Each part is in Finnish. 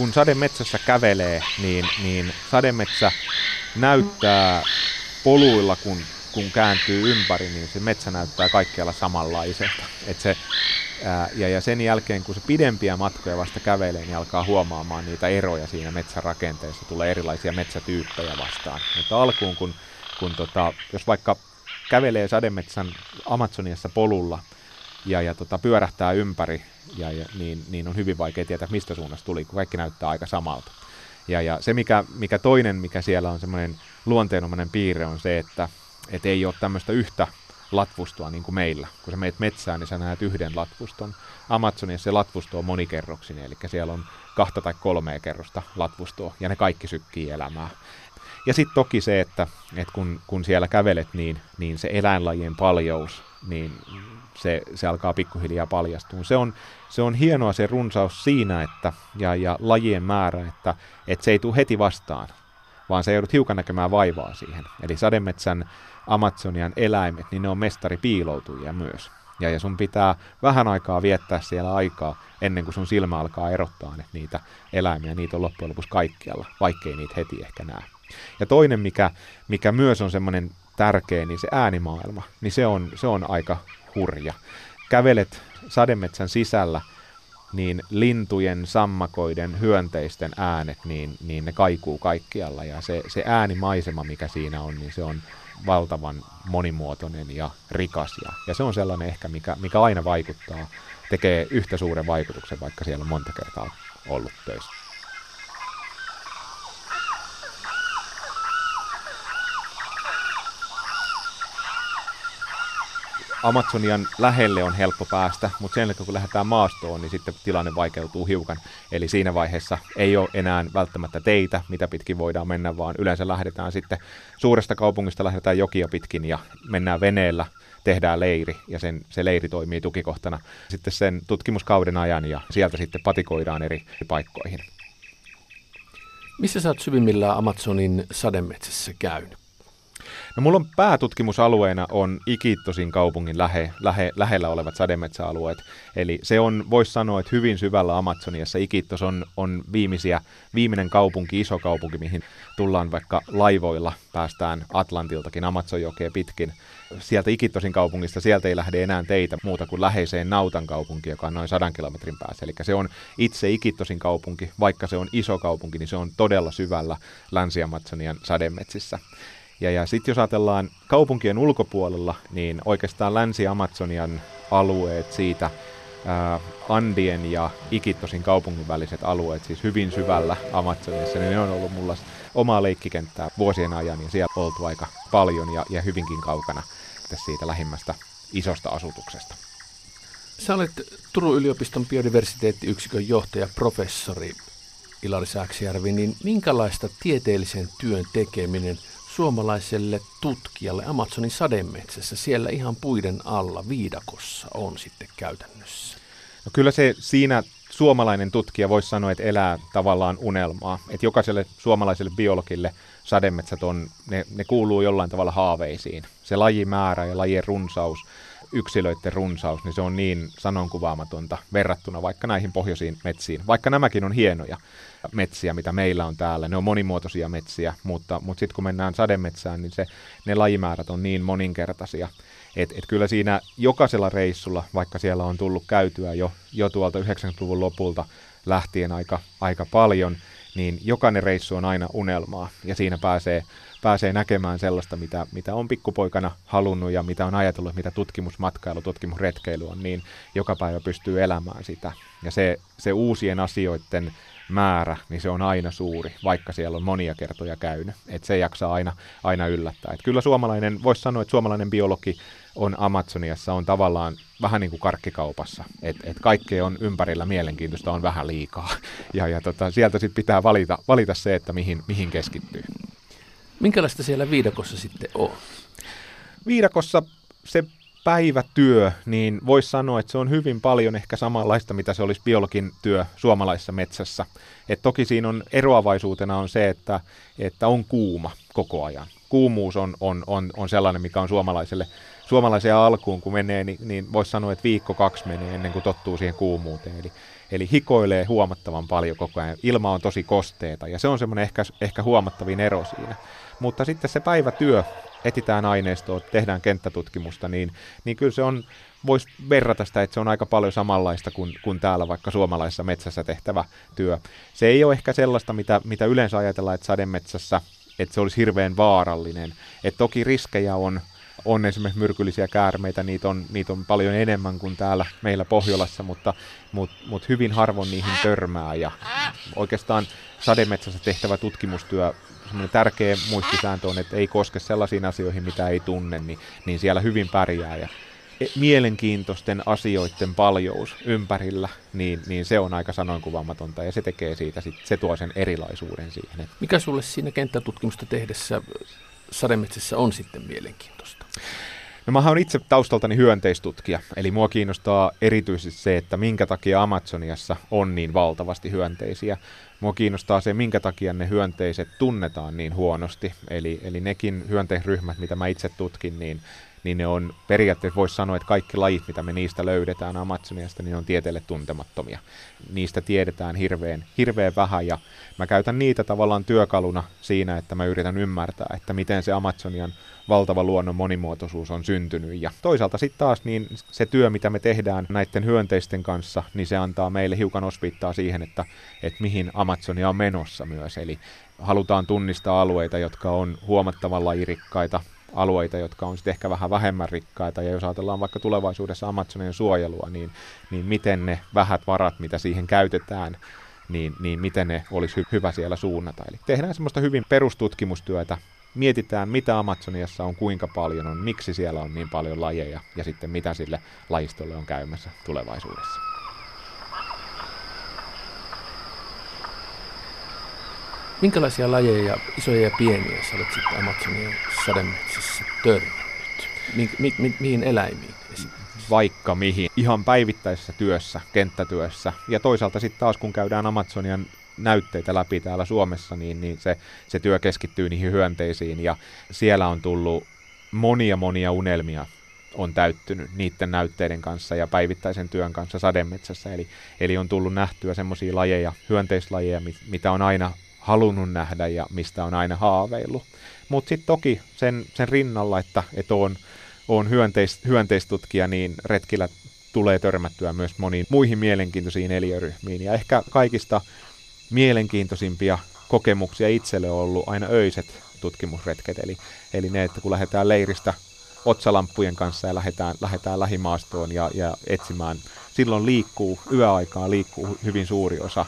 kun sademetsässä kävelee, niin, niin sademetsä näyttää poluilla, kun, kun kääntyy ympäri, niin se metsä näyttää kaikkialla samanlaiselta. Et se, ää, ja, ja sen jälkeen, kun se pidempiä matkoja vasta kävelee, niin alkaa huomaamaan niitä eroja siinä metsärakenteessa, tulee erilaisia metsätyyppejä vastaan. Mutta alkuun, kun, kun tota, jos vaikka kävelee sademetsän Amazoniassa polulla ja, ja tota, pyörähtää ympäri, ja, ja, niin, niin on hyvin vaikea tietää, mistä suunnasta tuli, kun kaikki näyttää aika samalta. Ja, ja se, mikä, mikä toinen, mikä siellä on semmoinen luonteenomainen piirre, on se, että et ei ole tämmöistä yhtä latvustoa niin kuin meillä. Kun sä meet metsään, niin sä näet yhden latvuston. Amazoniassa se latvusto on monikerroksinen, eli siellä on kahta tai kolmea kerrosta latvustoa, ja ne kaikki sykkii elämää. Ja sitten toki se, että, että kun, kun siellä kävelet, niin, niin se eläinlajien paljous, niin se, se alkaa pikkuhiljaa paljastua. Se on, se on hienoa se runsaus siinä, että, ja, ja lajien määrä, että, että se ei tule heti vastaan, vaan se joudut hiukan näkemään vaivaa siihen. Eli sademetsän Amazonian eläimet, niin ne on mestari piiloutujia myös. Ja, ja sun pitää vähän aikaa viettää siellä aikaa ennen kuin sun silmä alkaa erottaa että niitä eläimiä. Niitä on loppujen lopuksi kaikkialla, vaikkei niitä heti ehkä näe. Ja toinen, mikä, mikä myös on semmoinen tärkeä, niin se äänimaailma, niin se on, se on aika hurja. Kävelet sademetsän sisällä, niin lintujen, sammakoiden, hyönteisten äänet, niin, niin ne kaikuu kaikkialla. Ja se, se äänimaisema, mikä siinä on, niin se on valtavan monimuotoinen ja rikas. Ja, ja se on sellainen ehkä, mikä, mikä aina vaikuttaa, tekee yhtä suuren vaikutuksen, vaikka siellä on monta kertaa ollut töissä. Amazonian lähelle on helppo päästä, mutta sen jälkeen kun lähdetään maastoon, niin sitten tilanne vaikeutuu hiukan. Eli siinä vaiheessa ei ole enää välttämättä teitä, mitä pitkin voidaan mennä, vaan yleensä lähdetään sitten suuresta kaupungista lähdetään jokia pitkin ja mennään veneellä, tehdään leiri ja sen, se leiri toimii tukikohtana sitten sen tutkimuskauden ajan ja sieltä sitten patikoidaan eri paikkoihin. Missä sä oot syvimmillään Amazonin sademetsässä käynyt? No mulla on päätutkimusalueena on Ikittosin kaupungin lähe, lähe, lähellä olevat sademetsäalueet. Eli se on, voisi sanoa, että hyvin syvällä Amazoniassa Ikittos on, on viimeisiä, viimeinen kaupunki, iso kaupunki, mihin tullaan vaikka laivoilla, päästään Atlantiltakin Amazonjokea pitkin. Sieltä Ikittosin kaupungista, sieltä ei lähde enää teitä muuta kuin läheiseen Nautan kaupunkiin, joka on noin sadan kilometrin päässä. Eli se on itse Ikittosin kaupunki, vaikka se on iso kaupunki, niin se on todella syvällä Länsi-Amazonian sademetsissä. Ja, ja sitten jos ajatellaan kaupunkien ulkopuolella, niin oikeastaan Länsi-Amazonian alueet siitä ää, Andien ja Ikittosin kaupungin väliset alueet, siis hyvin syvällä Amazonissa, niin ne on ollut mulla omaa leikkikenttää vuosien ajan, ja siellä oltu aika paljon ja, ja hyvinkin kaukana siitä lähimmästä isosta asutuksesta. Sä olet Turun yliopiston biodiversiteettiyksikön johtaja, professori Ilari Sääksijärvi, niin minkälaista tieteellisen työn tekeminen – suomalaiselle tutkijalle Amazonin sademetsässä siellä ihan puiden alla viidakossa on sitten käytännössä? No kyllä se siinä suomalainen tutkija voisi sanoa, että elää tavallaan unelmaa. Että jokaiselle suomalaiselle biologille sademetsät on, ne, ne kuuluu jollain tavalla haaveisiin. Se lajimäärä ja lajien runsaus, yksilöiden runsaus, niin se on niin sanonkuvaamatonta verrattuna vaikka näihin pohjoisiin metsiin. Vaikka nämäkin on hienoja metsiä, mitä meillä on täällä. Ne on monimuotoisia metsiä, mutta, mutta sitten kun mennään sademetsään, niin se, ne lajimäärät on niin moninkertaisia. Että et kyllä siinä jokaisella reissulla, vaikka siellä on tullut käytyä jo, jo tuolta 90-luvun lopulta lähtien aika, aika paljon, niin jokainen reissu on aina unelmaa ja siinä pääsee, pääsee näkemään sellaista, mitä, mitä on pikkupoikana halunnut ja mitä on ajatellut, mitä tutkimusmatkailu, tutkimusretkeily on, niin joka päivä pystyy elämään sitä. Ja se, se uusien asioiden määrä, niin se on aina suuri, vaikka siellä on monia kertoja käynyt. Et se jaksaa aina, aina yllättää. Et kyllä suomalainen, voisi sanoa, että suomalainen biologi on Amazoniassa on tavallaan vähän niin kuin karkkikaupassa, että et kaikkea on ympärillä mielenkiintoista, on vähän liikaa. Ja, ja tota, sieltä sitten pitää valita, valita se, että mihin, mihin keskittyy. Minkälaista siellä viidakossa sitten on? Viidakossa se päivätyö, niin voisi sanoa, että se on hyvin paljon ehkä samanlaista, mitä se olisi biologin työ suomalaisessa metsässä. Et toki siinä on eroavaisuutena on se, että, että on kuuma koko ajan. Kuumuus on, on, on, on sellainen, mikä on suomalaiselle suomalaiseen alkuun, kun menee, niin, niin voisi sanoa, että viikko kaksi menee ennen kuin tottuu siihen kuumuuteen. Eli, eli hikoilee huomattavan paljon koko ajan. Ilma on tosi kosteeta ja se on semmoinen ehkä, ehkä huomattavin ero siinä. Mutta sitten se päivätyö, etitään aineistoa, tehdään kenttätutkimusta, niin, niin kyllä se on, voisi verrata sitä, että se on aika paljon samanlaista kuin, kuin täällä vaikka suomalaisessa metsässä tehtävä työ. Se ei ole ehkä sellaista, mitä, mitä yleensä ajatellaan, että sademetsässä, että se olisi hirveän vaarallinen. Et toki riskejä on, on esimerkiksi myrkyllisiä käärmeitä, niitä on, niitä on paljon enemmän kuin täällä meillä Pohjolassa, mutta, mutta, mutta hyvin harvoin niihin törmää. Ja oikeastaan sademetsässä tehtävä tutkimustyö semmoinen tärkeä muistisääntö on, että ei koske sellaisiin asioihin, mitä ei tunne, niin, niin siellä hyvin pärjää. Ja e, mielenkiintoisten asioiden paljous ympärillä, niin, niin se on aika sanoinkuvaamatonta ja se tekee siitä, sit, se tuo sen erilaisuuden siihen. Mikä sulle siinä kenttätutkimusta tehdessä sademetsässä on sitten mielenkiintoista? No mä oon itse taustaltani hyönteistutkija, eli mua kiinnostaa erityisesti se, että minkä takia Amazoniassa on niin valtavasti hyönteisiä. Mua kiinnostaa se, minkä takia ne hyönteiset tunnetaan niin huonosti. Eli, eli nekin hyönteisryhmät, mitä mä itse tutkin, niin, niin ne on periaatteessa voisi sanoa, että kaikki lajit, mitä me niistä löydetään Amazoniasta, niin on tieteelle tuntemattomia. Niistä tiedetään hirveän, hirveän vähän ja mä käytän niitä tavallaan työkaluna siinä, että mä yritän ymmärtää, että miten se Amazonian valtava luonnon monimuotoisuus on syntynyt. Ja toisaalta sitten taas niin se työ, mitä me tehdään näiden hyönteisten kanssa, niin se antaa meille hiukan osviittaa siihen, että, että mihin Amazonia on menossa myös. Eli halutaan tunnistaa alueita, jotka on huomattavan lajirikkaita, alueita, jotka on sitten ehkä vähän vähemmän rikkaita, ja jos ajatellaan vaikka tulevaisuudessa Amazonian suojelua, niin, niin miten ne vähät varat, mitä siihen käytetään, niin, niin miten ne olisi hy- hyvä siellä suunnata. Eli tehdään semmoista hyvin perustutkimustyötä mietitään, mitä Amazoniassa on, kuinka paljon on, miksi siellä on niin paljon lajeja ja sitten mitä sille lajistolle on käymässä tulevaisuudessa. Minkälaisia lajeja, isoja ja pieniä, sä olet sitten Amazonian sademetsissä törmännyt? Mi- mi- mi- mihin eläimiin Vaikka mihin. Ihan päivittäisessä työssä, kenttätyössä. Ja toisaalta sitten taas kun käydään Amazonian näytteitä läpi täällä Suomessa, niin, niin se, se työ keskittyy niihin hyönteisiin ja siellä on tullut monia monia unelmia on täyttynyt niiden näytteiden kanssa ja päivittäisen työn kanssa sademetsässä. Eli, eli on tullut nähtyä semmoisia lajeja, hyönteislajeja, mitä on aina halunnut nähdä ja mistä on aina haaveillut. Mutta sitten toki sen, sen rinnalla, että, että on, on hyönteis, hyönteistutkija, niin retkillä tulee törmättyä myös moniin muihin mielenkiintoisiin eliöryhmiin. Ja ehkä kaikista mielenkiintoisimpia kokemuksia itselle on ollut aina öiset tutkimusretket, eli, eli ne, että kun lähdetään leiristä otsalamppujen kanssa ja lähdetään, lähdetään lähimaastoon ja, ja etsimään, silloin liikkuu, yöaikaa liikkuu hyvin suuri osa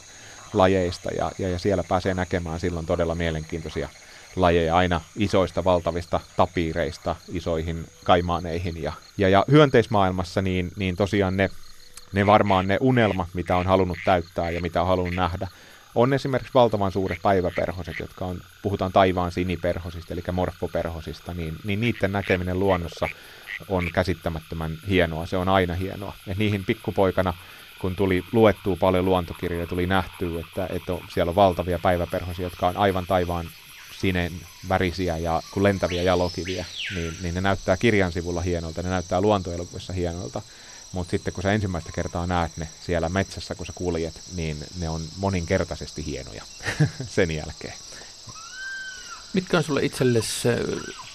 lajeista ja, ja, ja siellä pääsee näkemään silloin todella mielenkiintoisia lajeja aina isoista valtavista tapiireista isoihin kaimaaneihin. Ja, ja, ja hyönteismaailmassa niin, niin tosiaan ne, ne varmaan ne unelmat, mitä on halunnut täyttää ja mitä on halunnut nähdä, on esimerkiksi valtavan suuret päiväperhoset, jotka on, puhutaan taivaan siniperhosista, eli morfoperhosista, niin, niin niiden näkeminen luonnossa on käsittämättömän hienoa. Se on aina hienoa. Et niihin pikkupoikana, kun tuli luettua paljon luontokirjoja, tuli nähtyä, että, että siellä on valtavia päiväperhosia, jotka on aivan taivaan sinen värisiä ja kun lentäviä jalokiviä, niin, niin ne näyttää kirjan sivulla hienolta, ne näyttää luontoelokuvissa hienolta. Mutta sitten kun sä ensimmäistä kertaa näet ne siellä metsässä, kun sä kuljet, niin ne on moninkertaisesti hienoja sen jälkeen. Mitkä on sulle itsellesi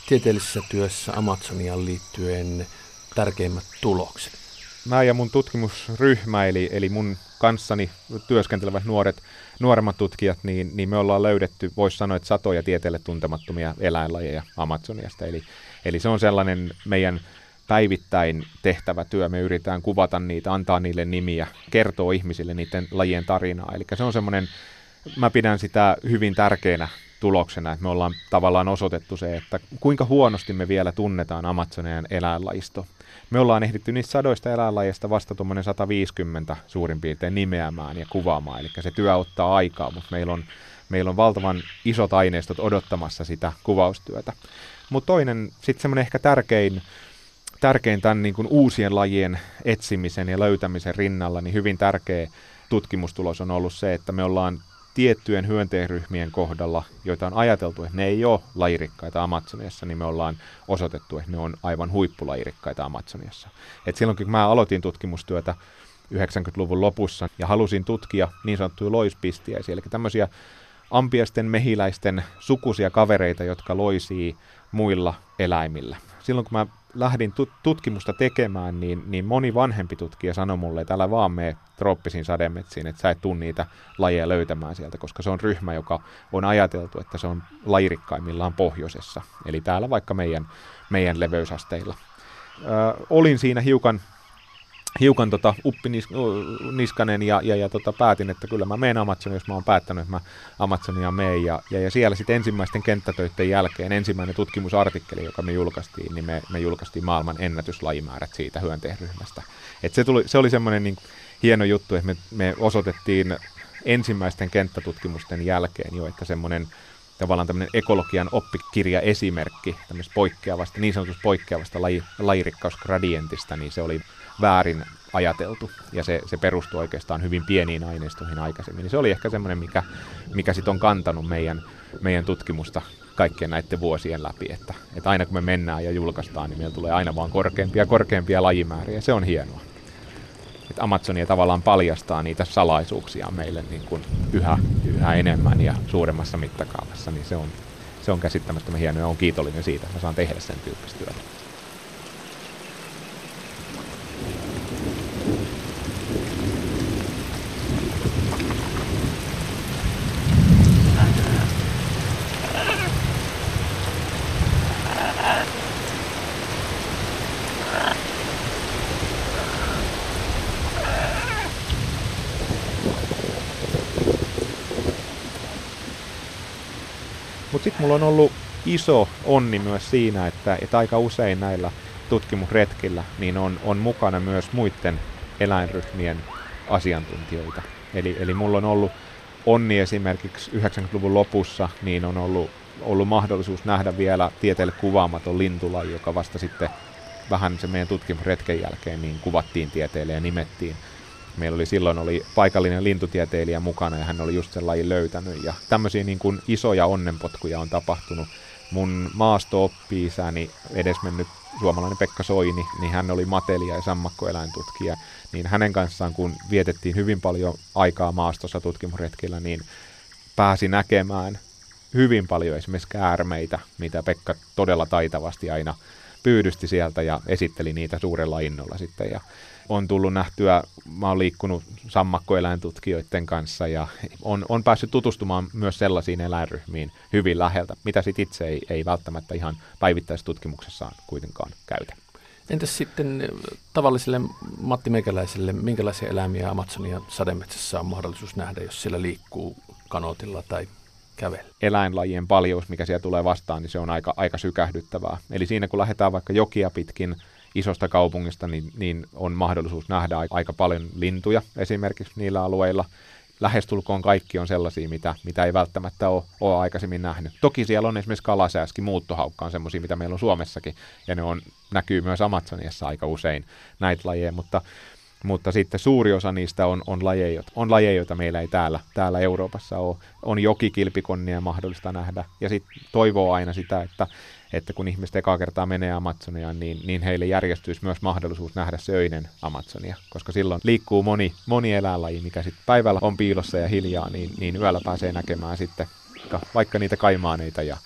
tieteellisessä työssä Amazonian liittyen tärkeimmät tulokset? Mä ja mun tutkimusryhmä, eli, eli mun kanssani työskentelevät nuoret, nuoremmat tutkijat, niin, niin me ollaan löydetty, voisi sanoa, että satoja tieteelle tuntemattomia eläinlajeja Amazoniasta. Eli, eli se on sellainen meidän päivittäin tehtävä työ. Me yritetään kuvata niitä, antaa niille nimiä, kertoa ihmisille niiden lajien tarinaa. Eli se on semmoinen, mä pidän sitä hyvin tärkeänä tuloksena, että me ollaan tavallaan osoitettu se, että kuinka huonosti me vielä tunnetaan Amazonian eläinlajisto. Me ollaan ehditty niistä sadoista eläinlajeista vasta tuommoinen 150 suurin piirtein nimeämään ja kuvaamaan, eli se työ ottaa aikaa, mutta meillä on, meillä on valtavan isot aineistot odottamassa sitä kuvaustyötä. Mutta toinen, sitten semmoinen ehkä tärkein tärkein tämän niin kuin uusien lajien etsimisen ja löytämisen rinnalla, niin hyvin tärkeä tutkimustulos on ollut se, että me ollaan tiettyjen hyönteisryhmien kohdalla, joita on ajateltu, että ne ei ole lajirikkaita Amazoniassa, niin me ollaan osoitettu, että ne on aivan huippulajirikkaita Amazoniassa. Et silloin kun mä aloitin tutkimustyötä 90-luvun lopussa ja halusin tutkia niin sanottuja loispistiäisiä, eli tämmöisiä ampiasten mehiläisten sukuisia kavereita, jotka loisii muilla eläimillä. Silloin kun mä lähdin tut- tutkimusta tekemään, niin, niin moni vanhempi tutkija sanoi mulle, että älä vaan mene trooppisiin sademetsiin, että sä et tunne niitä lajeja löytämään sieltä, koska se on ryhmä, joka on ajateltu, että se on lajirikkaimmillaan pohjoisessa, eli täällä vaikka meidän, meidän leveysasteilla. Ö, olin siinä hiukan hiukan tota uppiniskanen ja, ja, ja tota, päätin, että kyllä mä menen Amazonia, jos mä oon päättänyt, että mä Amazonia meen. Ja, ja, ja siellä sitten ensimmäisten kenttätöiden jälkeen ensimmäinen tutkimusartikkeli, joka me julkaistiin, niin me, me julkaistiin maailman ennätyslajimäärät siitä hyönteisryhmästä. Et se, tuli, se oli semmoinen niin hieno juttu, että me, me osoitettiin ensimmäisten kenttätutkimusten jälkeen jo, että semmoinen tavallaan tämmöinen ekologian oppikirja esimerkki tämmöistä poikkeavasta, niin sanotusta poikkeavasta laji, lajirikkausgradientista, niin se oli väärin ajateltu, ja se, se perustuu oikeastaan hyvin pieniin aineistoihin aikaisemmin. Niin se oli ehkä semmoinen, mikä, mikä sitten on kantanut meidän, meidän tutkimusta kaikkien näiden vuosien läpi, että, että aina kun me mennään ja julkaistaan, niin meillä tulee aina vaan korkeampia ja korkeampia lajimääriä, se on hienoa. Että Amazonia tavallaan paljastaa niitä salaisuuksia meille niin kuin yhä, yhä enemmän ja suuremmassa mittakaavassa, niin se on, se on käsittämättömän hienoa ja on kiitollinen siitä, että mä saan tehdä sen tyyppistä työtä. Mutta sitten mulla on ollut iso onni myös siinä, että, että aika usein näillä tutkimusretkillä niin on, on mukana myös muiden eläinryhmien asiantuntijoita. Eli, eli mulla on ollut onni esimerkiksi 90-luvun lopussa, niin on ollut, ollut mahdollisuus nähdä vielä tieteelle kuvaamaton lintulaji, joka vasta sitten vähän se meidän tutkimusretken jälkeen niin kuvattiin tieteelle ja nimettiin meillä oli silloin oli paikallinen lintutieteilijä mukana ja hän oli just sen lajin löytänyt. Ja tämmöisiä niin kuin isoja onnenpotkuja on tapahtunut. Mun maasto-oppi-isäni, edesmennyt suomalainen Pekka Soini, niin hän oli matelia ja sammakkoeläintutkija. Niin hänen kanssaan, kun vietettiin hyvin paljon aikaa maastossa tutkimusretkillä, niin pääsi näkemään hyvin paljon esimerkiksi käärmeitä, mitä Pekka todella taitavasti aina pyydysti sieltä ja esitteli niitä suurella innolla sitten. Ja on tullut nähtyä, mä oon liikkunut sammakkoeläintutkijoiden kanssa ja on, on päässyt tutustumaan myös sellaisiin eläinryhmiin hyvin läheltä, mitä sit itse ei, ei välttämättä ihan päivittäistutkimuksessaan kuitenkaan käytä. Entäs sitten tavalliselle Matti Meikäläiselle, minkälaisia eläimiä Amazonian sademetsässä on mahdollisuus nähdä, jos siellä liikkuu kanootilla tai kävellä? Eläinlajien paljous, mikä siellä tulee vastaan, niin se on aika, aika sykähdyttävää. Eli siinä kun lähdetään vaikka jokia pitkin isosta kaupungista, niin, niin on mahdollisuus nähdä aika paljon lintuja esimerkiksi niillä alueilla. Lähestulkoon kaikki on sellaisia, mitä, mitä ei välttämättä ole, ole aikaisemmin nähnyt. Toki siellä on esimerkiksi kalasääski, muuttohaukka on sellaisia, mitä meillä on Suomessakin, ja ne on, näkyy myös Amazoniassa aika usein näitä lajeja, mutta, mutta sitten suuri osa niistä on, on, lajeja, on lajeja, joita meillä ei täällä, täällä Euroopassa ole. On jokikilpikonnia mahdollista nähdä, ja sitten toivoo aina sitä, että että kun ihmiset ekaa kertaa menee Amazoniaan, niin, niin heille järjestyisi myös mahdollisuus nähdä se öinen Amazonia, koska silloin liikkuu moni, moni eläinlaji, mikä sitten päivällä on piilossa ja hiljaa, niin, niin yöllä pääsee näkemään sitten vaikka niitä kaimaaneita ja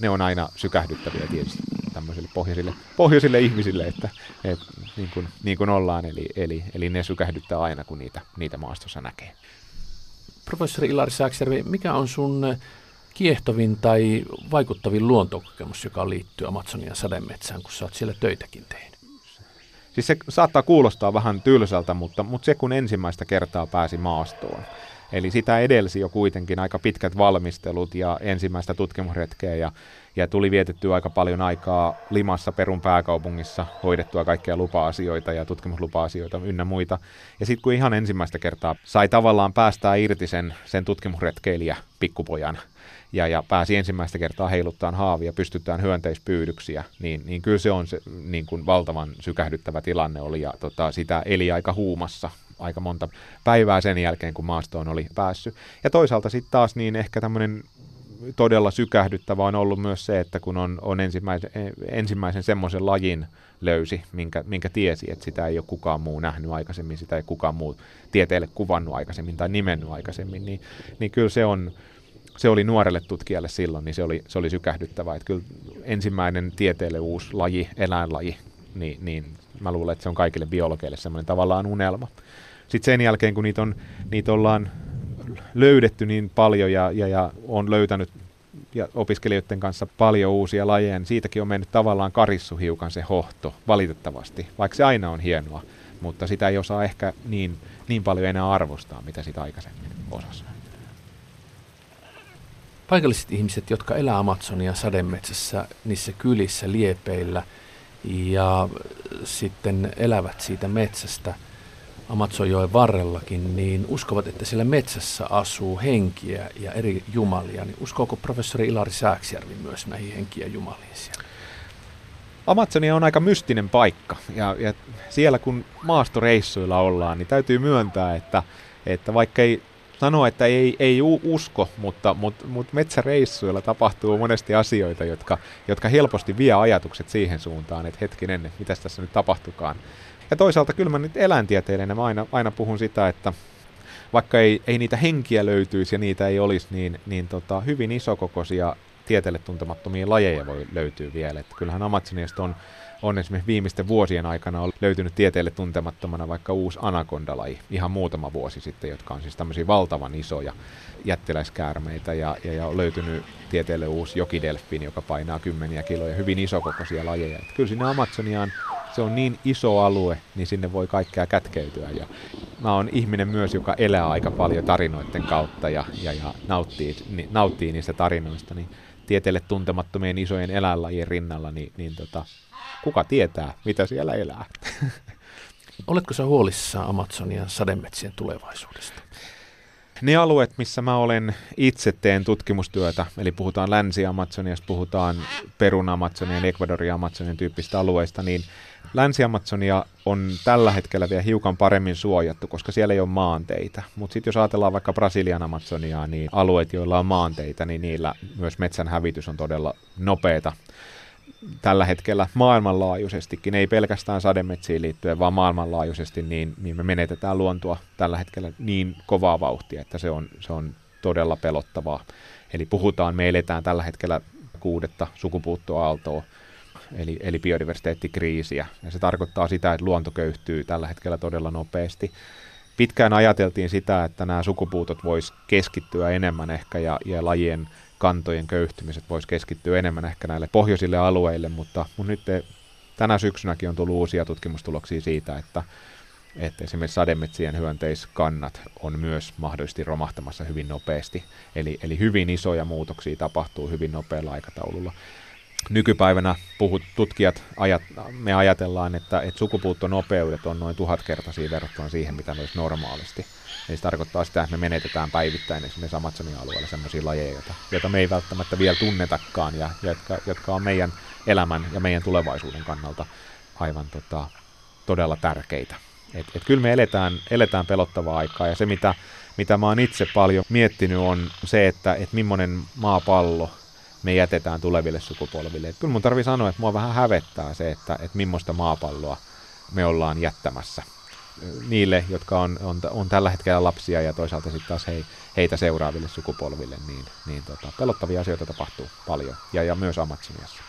ne on aina sykähdyttäviä tietysti tämmöisille pohjoisille, pohjoisille ihmisille, että, että niin, kuin, niin kuin ollaan, eli, eli, eli ne sykähdyttää aina, kun niitä, niitä maastossa näkee. Professori Ilari Sääksjärvi, mikä on sun kiehtovin tai vaikuttavin luontokokemus, joka liittyy Amazonian sademetsään, kun sä oot siellä töitäkin tehnyt? Siis se saattaa kuulostaa vähän tylsältä, mutta, mutta se kun ensimmäistä kertaa pääsi maastoon. Eli sitä edelsi jo kuitenkin aika pitkät valmistelut ja ensimmäistä tutkimusretkeä ja, ja tuli vietettyä aika paljon aikaa Limassa Perun pääkaupungissa, hoidettua kaikkia lupa-asioita ja tutkimuslupa-asioita ynnä muita. Ja sitten kun ihan ensimmäistä kertaa sai tavallaan päästää irti sen, sen tutkimusretkeilijä pikkupojan, ja, ja pääsi ensimmäistä kertaa heiluttaan haavia, pystytään hyönteispyydyksiä, niin, niin kyllä se on se niin kuin valtavan sykähdyttävä tilanne oli ja tota, sitä eli aika huumassa aika monta päivää sen jälkeen, kun maastoon oli päässyt. Ja toisaalta sitten taas niin ehkä tämmöinen todella sykähdyttävä on ollut myös se, että kun on, on ensimmäisen, ensimmäisen semmoisen lajin löysi, minkä, minkä tiesi, että sitä ei ole kukaan muu nähnyt aikaisemmin, sitä ei kukaan muu tieteelle kuvannut aikaisemmin tai nimennyt aikaisemmin, niin, niin kyllä se on, se oli nuorelle tutkijalle silloin, niin se oli, se oli sykähdyttävää. Että kyllä ensimmäinen tieteelle uusi laji, eläinlaji, niin, niin mä luulen, että se on kaikille biologeille semmoinen tavallaan unelma. Sitten sen jälkeen, kun niitä, on, niitä ollaan löydetty niin paljon ja, ja, ja on löytänyt ja opiskelijoiden kanssa paljon uusia lajeja, niin siitäkin on mennyt tavallaan karissu hiukan se hohto, valitettavasti, vaikka se aina on hienoa, mutta sitä ei osaa ehkä niin, niin paljon enää arvostaa, mitä sitä aikaisemmin osasi. Paikalliset ihmiset, jotka elää Amazonia sademetsässä, niissä kylissä, liepeillä ja sitten elävät siitä metsästä – Amazonjoen varrellakin, niin uskovat, että siellä metsässä asuu henkiä ja eri jumalia. Niin uskooko professori Ilari Sääksjärvi myös näihin henkiä jumaliin siellä? Amazonia on aika mystinen paikka ja, ja siellä kun maastoreissuilla ollaan, niin täytyy myöntää, että, että vaikka ei sanoa, että ei, ei usko, mutta, mutta, mutta metsäreissuilla tapahtuu monesti asioita, jotka, jotka helposti vie ajatukset siihen suuntaan, että hetkinen, mitä tässä nyt tapahtukaan. Ja toisaalta kyllä mä nyt eläintieteilijänä mä aina, aina puhun sitä, että vaikka ei, ei niitä henkiä löytyisi ja niitä ei olisi, niin, niin tota, hyvin isokokoisia tieteelle tuntemattomia lajeja voi löytyä vielä. Että kyllähän Amazoniasta on, on esimerkiksi viimeisten vuosien aikana on löytynyt tieteelle tuntemattomana vaikka uusi anakondalaji ihan muutama vuosi sitten, jotka on siis tämmöisiä valtavan isoja jättiläiskäärmeitä ja, ja, ja on löytynyt tieteelle uusi jokidelfiini, joka painaa kymmeniä kiloja, hyvin isokokoisia lajeja. Että kyllä sinne Amazoniaan se on niin iso alue, niin sinne voi kaikkea kätkeytyä. Ja mä oon ihminen myös, joka elää aika paljon tarinoiden kautta ja, ja, ja nauttii, ni, nauttii niistä tarinoista. Niin tieteelle tuntemattomien isojen eläinlajien rinnalla, niin, niin tota, kuka tietää, mitä siellä elää. Oletko sä huolissaan Amazonian sademetsien tulevaisuudesta? Ne alueet, missä mä olen itse teen tutkimustyötä, eli puhutaan Länsi-Amazoniasta, puhutaan Perun Amazonian, Ecuadorin Amazonian tyyppistä alueista, niin Länsi-Amazonia on tällä hetkellä vielä hiukan paremmin suojattu, koska siellä ei ole maanteita. Mutta sitten jos ajatellaan vaikka Brasilian Amazoniaa, niin alueet, joilla on maanteita, niin niillä myös metsän hävitys on todella nopeata tällä hetkellä maailmanlaajuisestikin, ei pelkästään sademetsiin liittyen, vaan maailmanlaajuisesti, niin, niin me menetetään luontoa tällä hetkellä niin kovaa vauhtia, että se on, se on todella pelottavaa. Eli puhutaan, me eletään tällä hetkellä kuudetta sukupuuttoaaltoa, eli, eli biodiversiteettikriisiä. Ja se tarkoittaa sitä, että luonto köyhtyy tällä hetkellä todella nopeasti. Pitkään ajateltiin sitä, että nämä sukupuutot vois keskittyä enemmän ehkä ja, ja lajien kantojen köyhtymiset voisi keskittyä enemmän ehkä näille pohjoisille alueille, mutta, mutta nyt te, tänä syksynäkin on tullut uusia tutkimustuloksia siitä, että, että esimerkiksi sademetsien hyönteiskannat on myös mahdollisesti romahtamassa hyvin nopeasti. Eli, eli hyvin isoja muutoksia tapahtuu hyvin nopealla aikataululla nykypäivänä puhut, tutkijat, ajat, me ajatellaan, että, että sukupuuttonopeudet on noin tuhatkertaisia verrattuna siihen, mitä ne olisi normaalisti. Eli se tarkoittaa sitä, että me menetetään päivittäin esimerkiksi Amazonin alueella sellaisia lajeja, joita, joita me ei välttämättä vielä tunnetakaan ja jotka, jotka on meidän elämän ja meidän tulevaisuuden kannalta aivan tota, todella tärkeitä. Et, et kyllä me eletään, eletään pelottavaa aikaa ja se, mitä, mitä mä oon itse paljon miettinyt, on se, että et millainen maapallo me jätetään tuleville sukupolville. Et kyllä mun tarvii sanoa, että mua vähän hävettää se, että, että millaista maapalloa me ollaan jättämässä niille, jotka on, on, on tällä hetkellä lapsia ja toisaalta sitten taas hei, heitä seuraaville sukupolville, niin, niin tota, pelottavia asioita tapahtuu paljon ja, ja myös Amazoniassa.